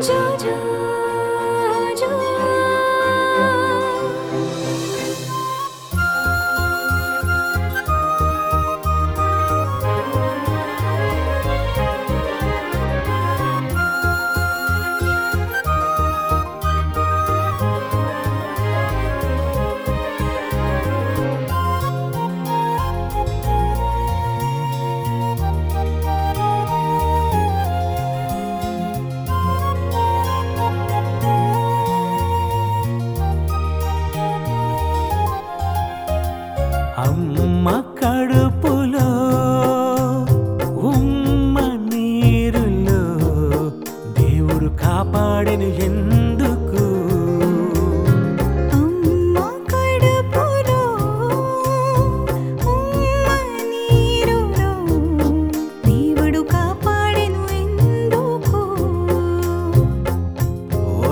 Jojo.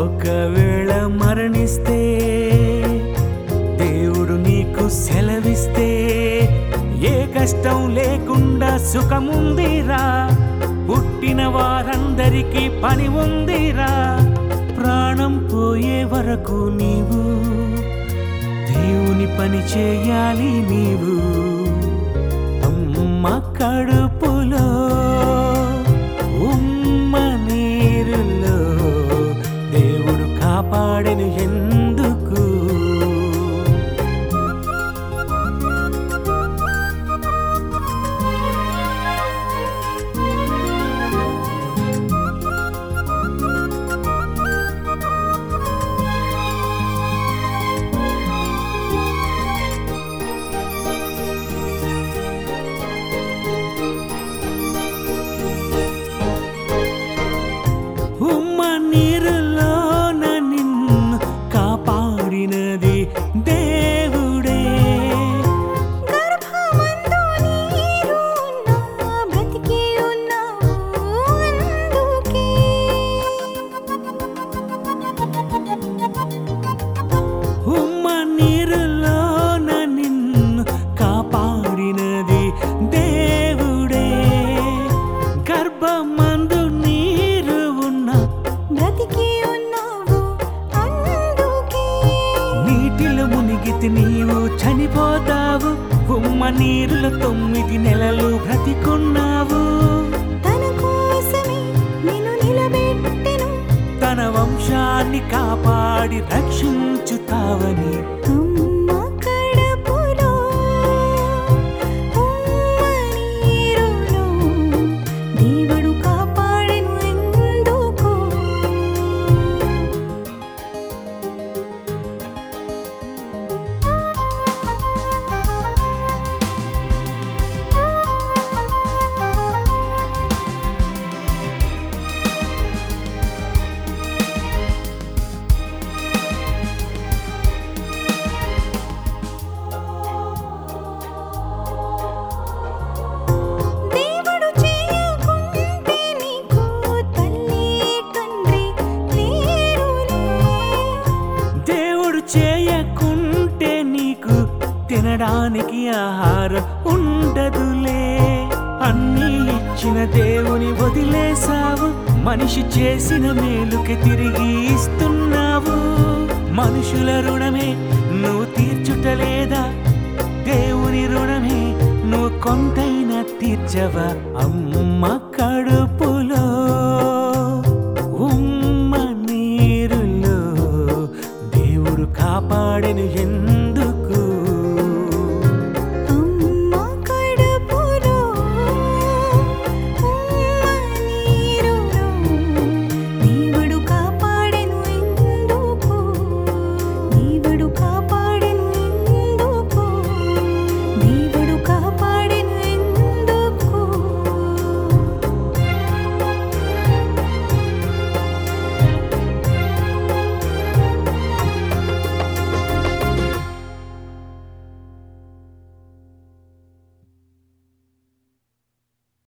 ఒకవేళ మరణిస్తే దేవుడు నీకు సెలవిస్తే ఏ కష్టం లేకుండా సుఖముందిరా. పుట్టిన వారందరికీ పని ఉందిరా. ప్రాణం పోయే వరకు నీవు దేవుని పని చేయాలి నీవు. అమ్మ కడుపు మునిగితే నీవు చనిపోతావు. ఉమ్మ నీరులో తొమ్మిది నెలలు బ్రతికున్నావు. తన వంశాన్ని కాపాడి రక్షించుతావని తినడానికి ఆహారం ఉండదులే. అన్నీ ఇచ్చిన దేవుని వదిలేసావు మనిషి చేసిన మేలుకి తిరిగి ఇస్తున్నావు. మనుషుల రుణమే నువ్వు తీర్చుటలేదా? దేవుని రుణమే నువ్వు కొంతైనా తీర్చవా? అమ్మ కడుపు